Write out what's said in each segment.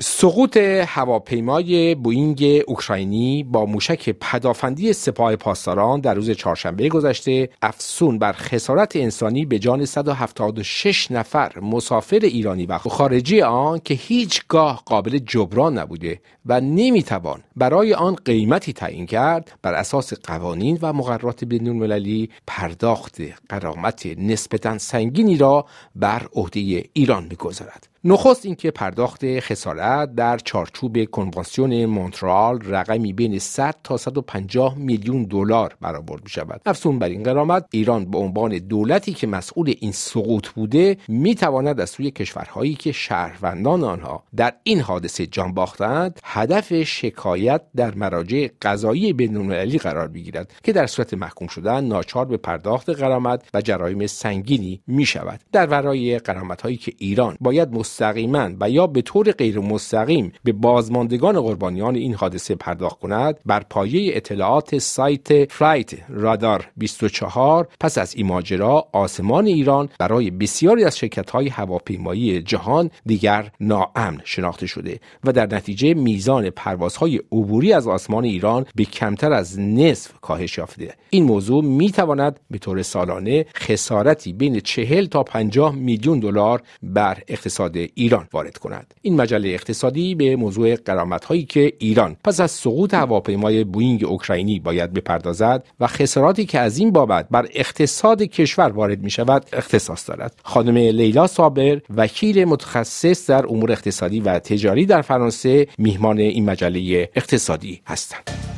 سقوط هواپیمای بوینگ اوکراینی با موشک پدافندی سپاه پاسداران در روز چهارشنبه گذشته افسون بر خسارت انسانی به جان 176 نفر مسافر ایرانی و خارجی آن که هیچگاه قابل جبران نبوده و نمی‌توان برای آن قیمتی تعیین کرد بر اساس قوانین و مقررات بین المللی پرداخت قرامت نسبتا سنگینی را بر عهده ایران می‌گذارد. نخست اینکه پرداخت خسارت در چارچوب کنوانسیون مونترال رقمی بین 100 تا 150 میلیون دلار برآورد می شود افزون بر این غرامت ایران به عنوان دولتی که مسئول این سقوط بوده می تواند از سوی کشورهایی که شهروندان آنها در این حادثه جان باختند هدف شکایت در مراجع قضایی بین‌المللی قرار بگیرد که در صورت محکوم شدن ناچار به پرداخت غرامت و جرایم سنگینی می شود در ورای غرامت هایی که ایران باید مستقیما و یا به طور غیر مستقیم به بازماندگان قربانیان این حادثه پرداخت کند بر پایه اطلاعات سایت Flight رادار 24 پس از این ماجرا آسمان ایران برای بسیاری از شرکت های هواپیمایی جهان دیگر ناامن شناخته شده و در نتیجه میزان پروازهای عبوری از آسمان ایران به کمتر از نصف کاهش یافته. این موضوع می تواند به طور سالانه خسارتی بین 40 تا 50 میلیون دلار بر اقتصاد ایران وارد کند. این مجله اقتصادی به موضوع قرامت هایی که ایران پس از سقوط هواپیمای بوینگ اوکراینی باید بپردازد و خساراتی که از این بابت بر اقتصاد کشور وارد می شود اختصاص دارد. خانم لیلا صابر وکیل متخصص در امور اقتصادی و تجاری در فرانسه میهمان این مجله اقتصادی هستند.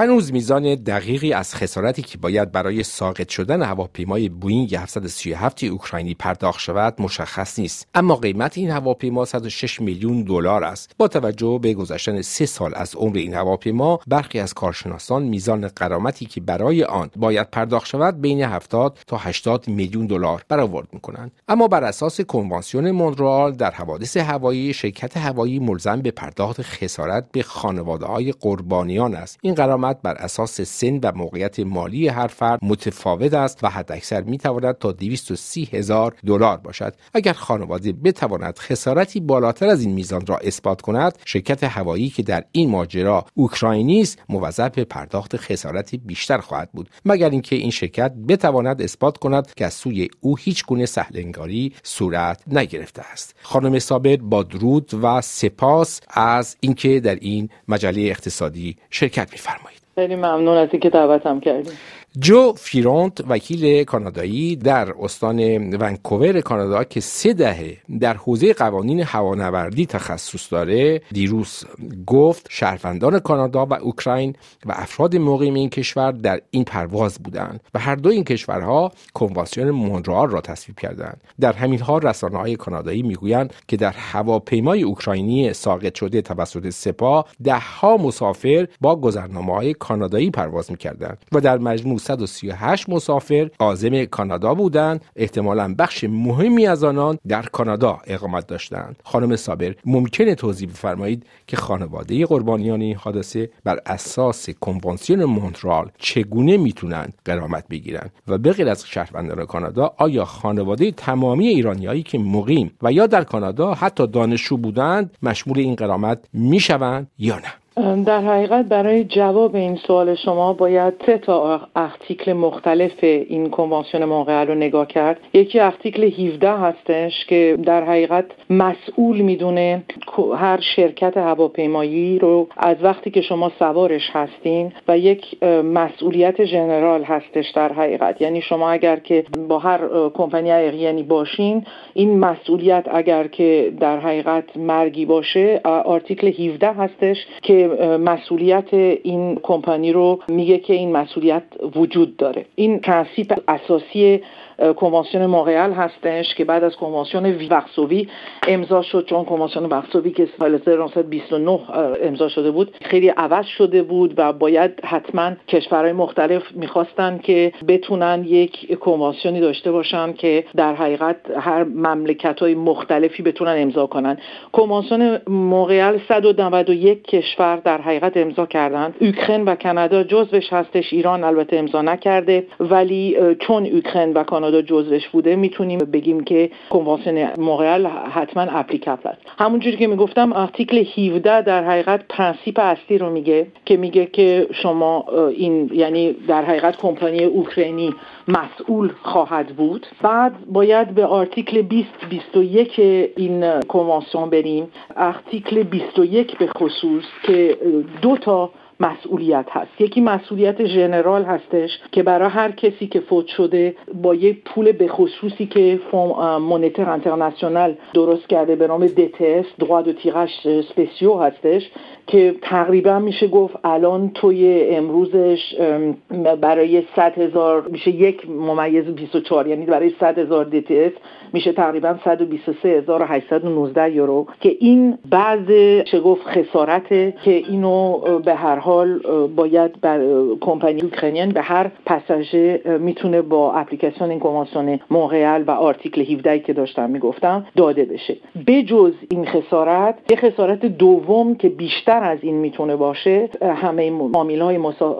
هنوز میزان دقیقی از خسارتی که باید برای ساقط شدن هواپیمای بوینگ 737 اوکراینی پرداخت شود مشخص نیست. اما قیمت این هواپیما 106 میلیون دلار است. با توجه به گذشتن سه سال از عمر این هواپیما برخی از کارشناسان میزان قرامتی که برای آن باید پرداخت شود بین 70 تا 80 میلیون دلار برآورد می‌کنند. اما بر اساس کنوانسیون مونترال در حوادث هوایی شرکت هوایی ملزم به پرداخت خسارت به خانواده های قربانیان است. این قرامت بر اساس سن و موقعیت مالی هر فرد متفاوت است و حداکثر می تواند تا 230 هزار دلار باشد. اگر خانواده بتواند خسارتی بالاتر از این میزان را اثبات کند شرکت هوایی که در این ماجرا اوکراینی است موظف به پرداخت خسارتی بیشتر خواهد بود. مگر اینکه این شرکت بتواند اثبات کند که از سوی او هیچ گونه سهلنگاری صورت نگرفته است. خانم صابر با درود و سپاس از اینکه در این مجله اقتصادی شرکت می‌فرمایید. خیلی ممنون از اینکه دعوتم کردیم جو فیرونت وکیل کانادایی در استان ونکوور کانادا که سه دهه در حوزه قوانین هوانوردی تخصص داره دیروز گفت شهروندان کانادا و اوکراین و افراد مقیم این کشور در این پرواز بودند و هر دو این کشورها کنوانسیون مونترال را تصویب کردند. در همین حال رسانه های کانادایی می‌گویند که در هواپیمای اوکراینی ساقط شده توسط سپاه دهها مسافر با گذرنامه های کانادایی پرواز می‌کردند و در مجموع 138 مسافر عازم کانادا بودند. احتمالا بخش مهمی از آنان در کانادا اقامت داشتند. خانم صابر ممکنه توضیح بفرمایید که خانواده قربانیان این حادثه بر اساس کنوانسیون مونترال چگونه می‌تونند قرامت بگیرند و به غیر از شهروندان کانادا آیا خانواده تمامی ایرانیایی که مقیم و یا در کانادا حتی دانشجو بودند مشمول این قرامت می‌شوند یا نه؟ در حقیقت برای جواب این سوال شما باید سه تا ارتیکل مختلف این کنوانسیون مونرال رو نگاه کرد. یکی ارتیکل 17 هستش که در حقیقت مسئول می‌دونه هر شرکت هواپیمایی رو از وقتی که شما سوارش هستین و یک مسئولیت générale هستش در حقیقت. یعنی شما اگر که با هر کمپانی aérienne باشین این مسئولیت اگر که در حقیقت مرگی باشه article 17 هستش که مسئولیت این کمپانی رو میگه که این مسئولیت وجود داره. این principe اساسی کنوانسیون مونترال هستش که بعد از کنوانسیون Varsovie امضا شد چون کنوانسیون Varsovie که سال 1929 امضا شده بود خیلی عوض شده بود و باید حتما کشورهای مختلف می‌خواستن که بتونن یک کنوانسیونی داشته باشن که در حقیقت هر مملکت های مختلفی بتونن امضا کنن. کنوانسیون مونترال 191 کشور در حقیقت امضا کردن اوکراین و کانادا جزوش هستش ایران البته امضا نکرده ولی چون اوکراین و کانادا جزوش بوده می‌تونیم بگیم که کنوانسیون مونترال حتما applicable است. همونجوری که می‌گفتم article 17 در حقیقت principe اصلی رو میگه که میگه که شما این یعنی در حقیقت کمپانی اوکراینی مسئول خواهد بود. بعد باید به article 20 21 این کنوانسیون بریم. article 21 به خصوص که دو تا مسئولیت هست. یکی مسئولیت générale هستش که برای هر کسی که فوت شده با یک پول به خصوصی که monétaire international درست کرده به نام DTS droit de tirage spéciaux هستش که تقریبا میشه گفت الان توی امروزش برای 100 هزار میشه یک ممیز 24 یعنی برای 100 هزار DTS میشه تقریبا 123819 یورو که این بعض چه گفت خسارته که اینو به هر باید بر کمپانی اوکراینین به هر پساژه می‌تونه با اپلیکاسیون این کنوانسیون مونرال و آرتیکل 17 که داشتم می‌گفتم داده بشه. بجز این خسارت یه خسارت دوم که بیشتر از این می‌تونه باشه همه معامله های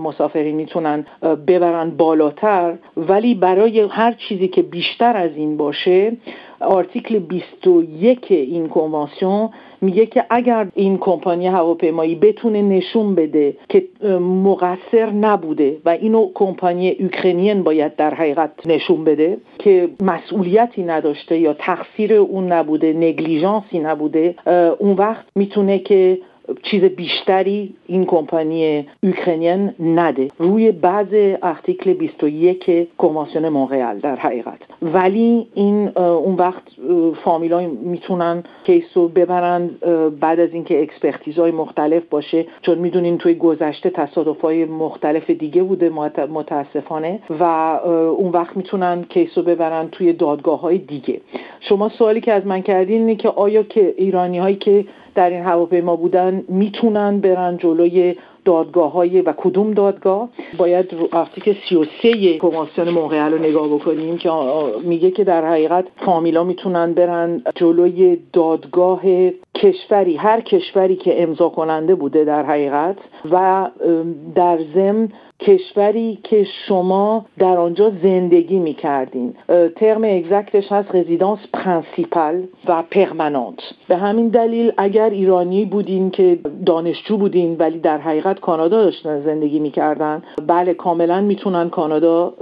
مسافرین می‌تونن ببرن بالاتر ولی برای هر چیزی که بیشتر از این باشه آرتیکل 21 این کنوانسیون میگه که اگر این کمپانی هواپیمایی بتونه نشون بده که مقصر نبوده و اینو کمپانی اوکراینین باید در حقیقت نشون بده که مسئولیتی نداشته یا تقصیر اون نبوده نگلیژانسی نبوده اون وقت می‌تونه که چیز بیشتری این کمپانی اوکراینین نده. روی بعض ارتیکل 21 کنوانسیون مونرال در حقیقت. ولی این اون وقت فامیلا می‌تونن کیسو ببرن بعد از اینکه اکسپرتیزهای مختلف باشه. چون می‌دونین توی گذشته تصادفهای مختلف دیگه بوده متاسفانه. و اون وقت می‌تونن کیسو ببرن توی دادگاه های دیگه. شما سوالی که از من کردین اینه که آیا که ایرانی هایی که در این هواپیما بودن می‌تونن برن جلوی دادگاه های و کدوم دادگاه. باید آرتیکل 33 کنوانسیون مونرال رو نگاه بکنیم که میگه که در حقیقت فامیلا می‌تونن برن جلوی دادگاه کشوری هر کشوری که امضا کننده بوده در حقیقت. و در ضمن کشوری که شما در آنجا زندگی می کردین terme exact ش هست résidence principale و permanente. به همین دلیل اگر ایرانی بودین که دانشجو بودین ولی در حقیقت کانادا داشتن زندگی می‌کردن. بله کاملا می‌تونن کانادا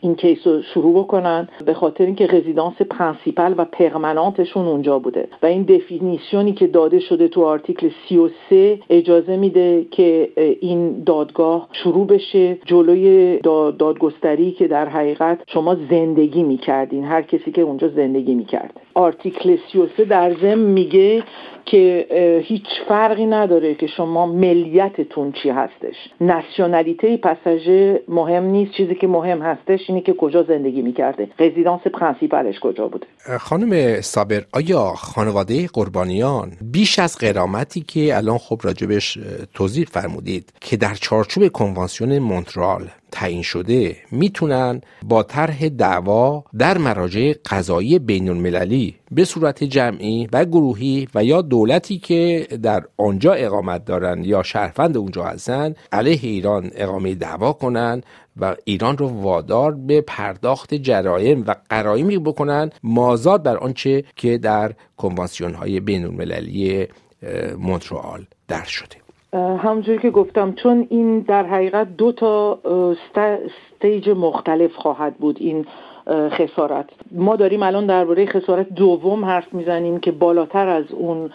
این case رو شروع بکنن. به خاطر اینکه résidence principale و permanente شون اونجا بوده. و این définition ی که داده شده تو article 33 اجازه میده که این دادگاه شروع بشه. جلوی دادگستری که در حقیقت شما زندگی می‌کردین. هر کسی که اونجا زندگی می‌کرد article 33 در ضمن میگه که هیچ فرقی نداره که شما ملیتتون چی هستش. nationalité passager مهم نیست. چیزی که مهم هستش اینه که کجا زندگی می‌کرده. résidence principale ش کجا بوده؟ خانم صابر آیا خانواده قربانیان بیش از غرامتی که الان خب راجبش توضیح فرمودید که در چارچوب کنوانسیون مونترال تعیین شده می‌تونن با طرح دعوا در مراجع قضایی بین المللی به صورت جمعی و گروهی و یا دولتی که در آنجا اقامت دارن یا شهروند اونجا هستن علیه ایران اقامه دعوا کنن و ایران رو وادار به پرداخت جرایم و قرایمی بکنن مازاد بر آنچه که در کنوانسیون های بین المللی مونترال در شده. همونجوری که گفتم چون این در حقیقت دو تا استیج مختلف خواهد بود این خسارت. ما داریم الان درباره خسارت دوم حرف می‌زنیم که بالاتر از اون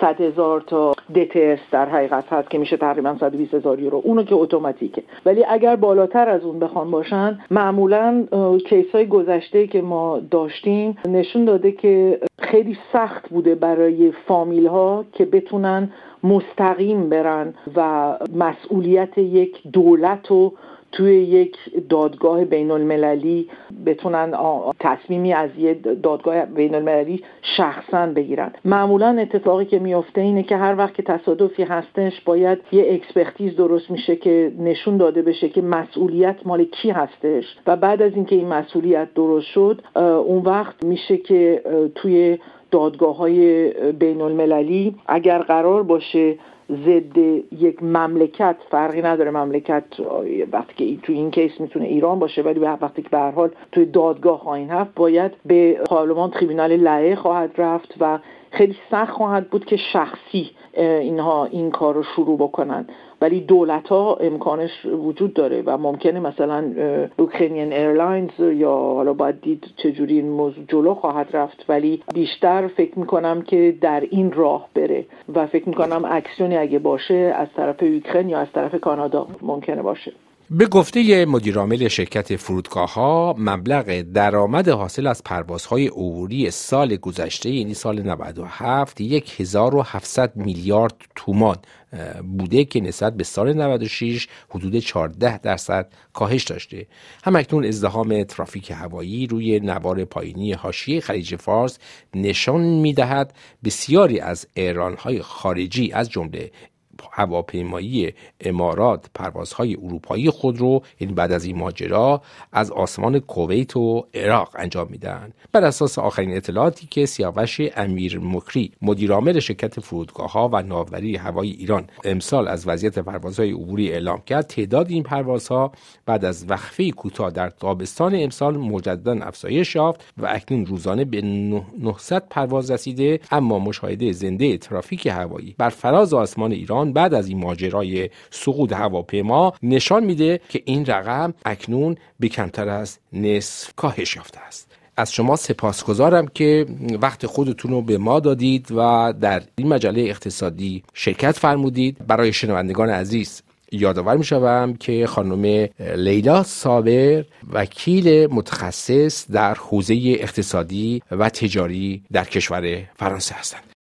صد هزار تا DTS در حقیقت هست که میشه تقریبا 120 هزار یورو. اونو که اتوماتیکه. ولی اگر بالاتر از اون بخوان باشن معمولا کیس های گذشته که ما داشتیم نشون داده که خیلی سخت بوده برای فامیل ها که بتونن مستقیم برن و مسئولیت یک دولت رو توی یک دادگاه بین المللی بتونن تصمیمی از یه دادگاه بین المللی شخصا بگیرن. معمولا اتفاقی که میفته اینه که هر وقت که تصادفی هستش باید یه expertise درست میشه که نشون داده بشه که مسئولیت مال کی هستش. و بعد از اینکه این مسئولیت درست شد اون وقت میشه که توی دادگاه های بین المللی اگر قرار باشه ضد یک مملکت فرقی نداره مملکت وقتی که تو این کیس می‌تونه ایران باشه ولی وقتی که به هر حال توی دادگاه خواهیم رفت باید به پارلمان تریبونال لعه خواهد رفت و خیلی سخت خواهد بود که شخصی اینها این کار رو شروع بکنن. ولی دولت ها امکانش وجود داره و ممکنه مثلا Ukrainian Airlines یا حالا باید دید چجوری این موضوع جلو خواهد رفت. ولی بیشتر فکر می‌کنم که در این راه بره. و فکر می‌کنم اکسیونی اگه باشه از طرف اوکراین یا از طرف کانادا ممکنه باشه. به گفته مدیرعامل شرکت فرودگاه ها مبلغ درآمد حاصل از پروازهای عبوری سال گذشته یعنی سال 97 1700 میلیارد تومان بوده که نسبت به سال 96 حدود 14 درصد کاهش داشته. همکنون ازدهام ترافیک هوایی روی نوار پایینی حاشیه خلیج فارس نشان می‌دهد بسیاری از ایرانهای خارجی از جمله هواپیمایی امارات پروازهای اروپایی خود رو یعنی بعد از این ماجرا از آسمان کویت و عراق انجام میدن. بر اساس آخرین اطلاعاتی که سیاوش امیر مکری مدیرعامل شرکت فرودگاه ها و ناوری هوایی ایران امسال از وضعیت پروازهای عبوری اعلام کرد تعداد این پروازها بعد از وقفه کوتاه در تابستان امسال مجددا افزایش یافت و اکنون روزانه به 900 پرواز رسیده اما مشاهده زنده ترافیک هوایی بر فراز آسمان ایران بعد از این ماجرای سقوط هواپیما نشان میده که این رقم اکنون به کمتر از نصف کاهش یافته است. از شما سپاسگزارم که وقت خودتون رو به ما دادید و در این مجله اقتصادی شرکت فرمودید. برای شنوندگان عزیز یادآور می شوم که خانم لیلا صابر وکیل متخصص در حوزه اقتصادی و تجاری در کشور فرانسه هستند.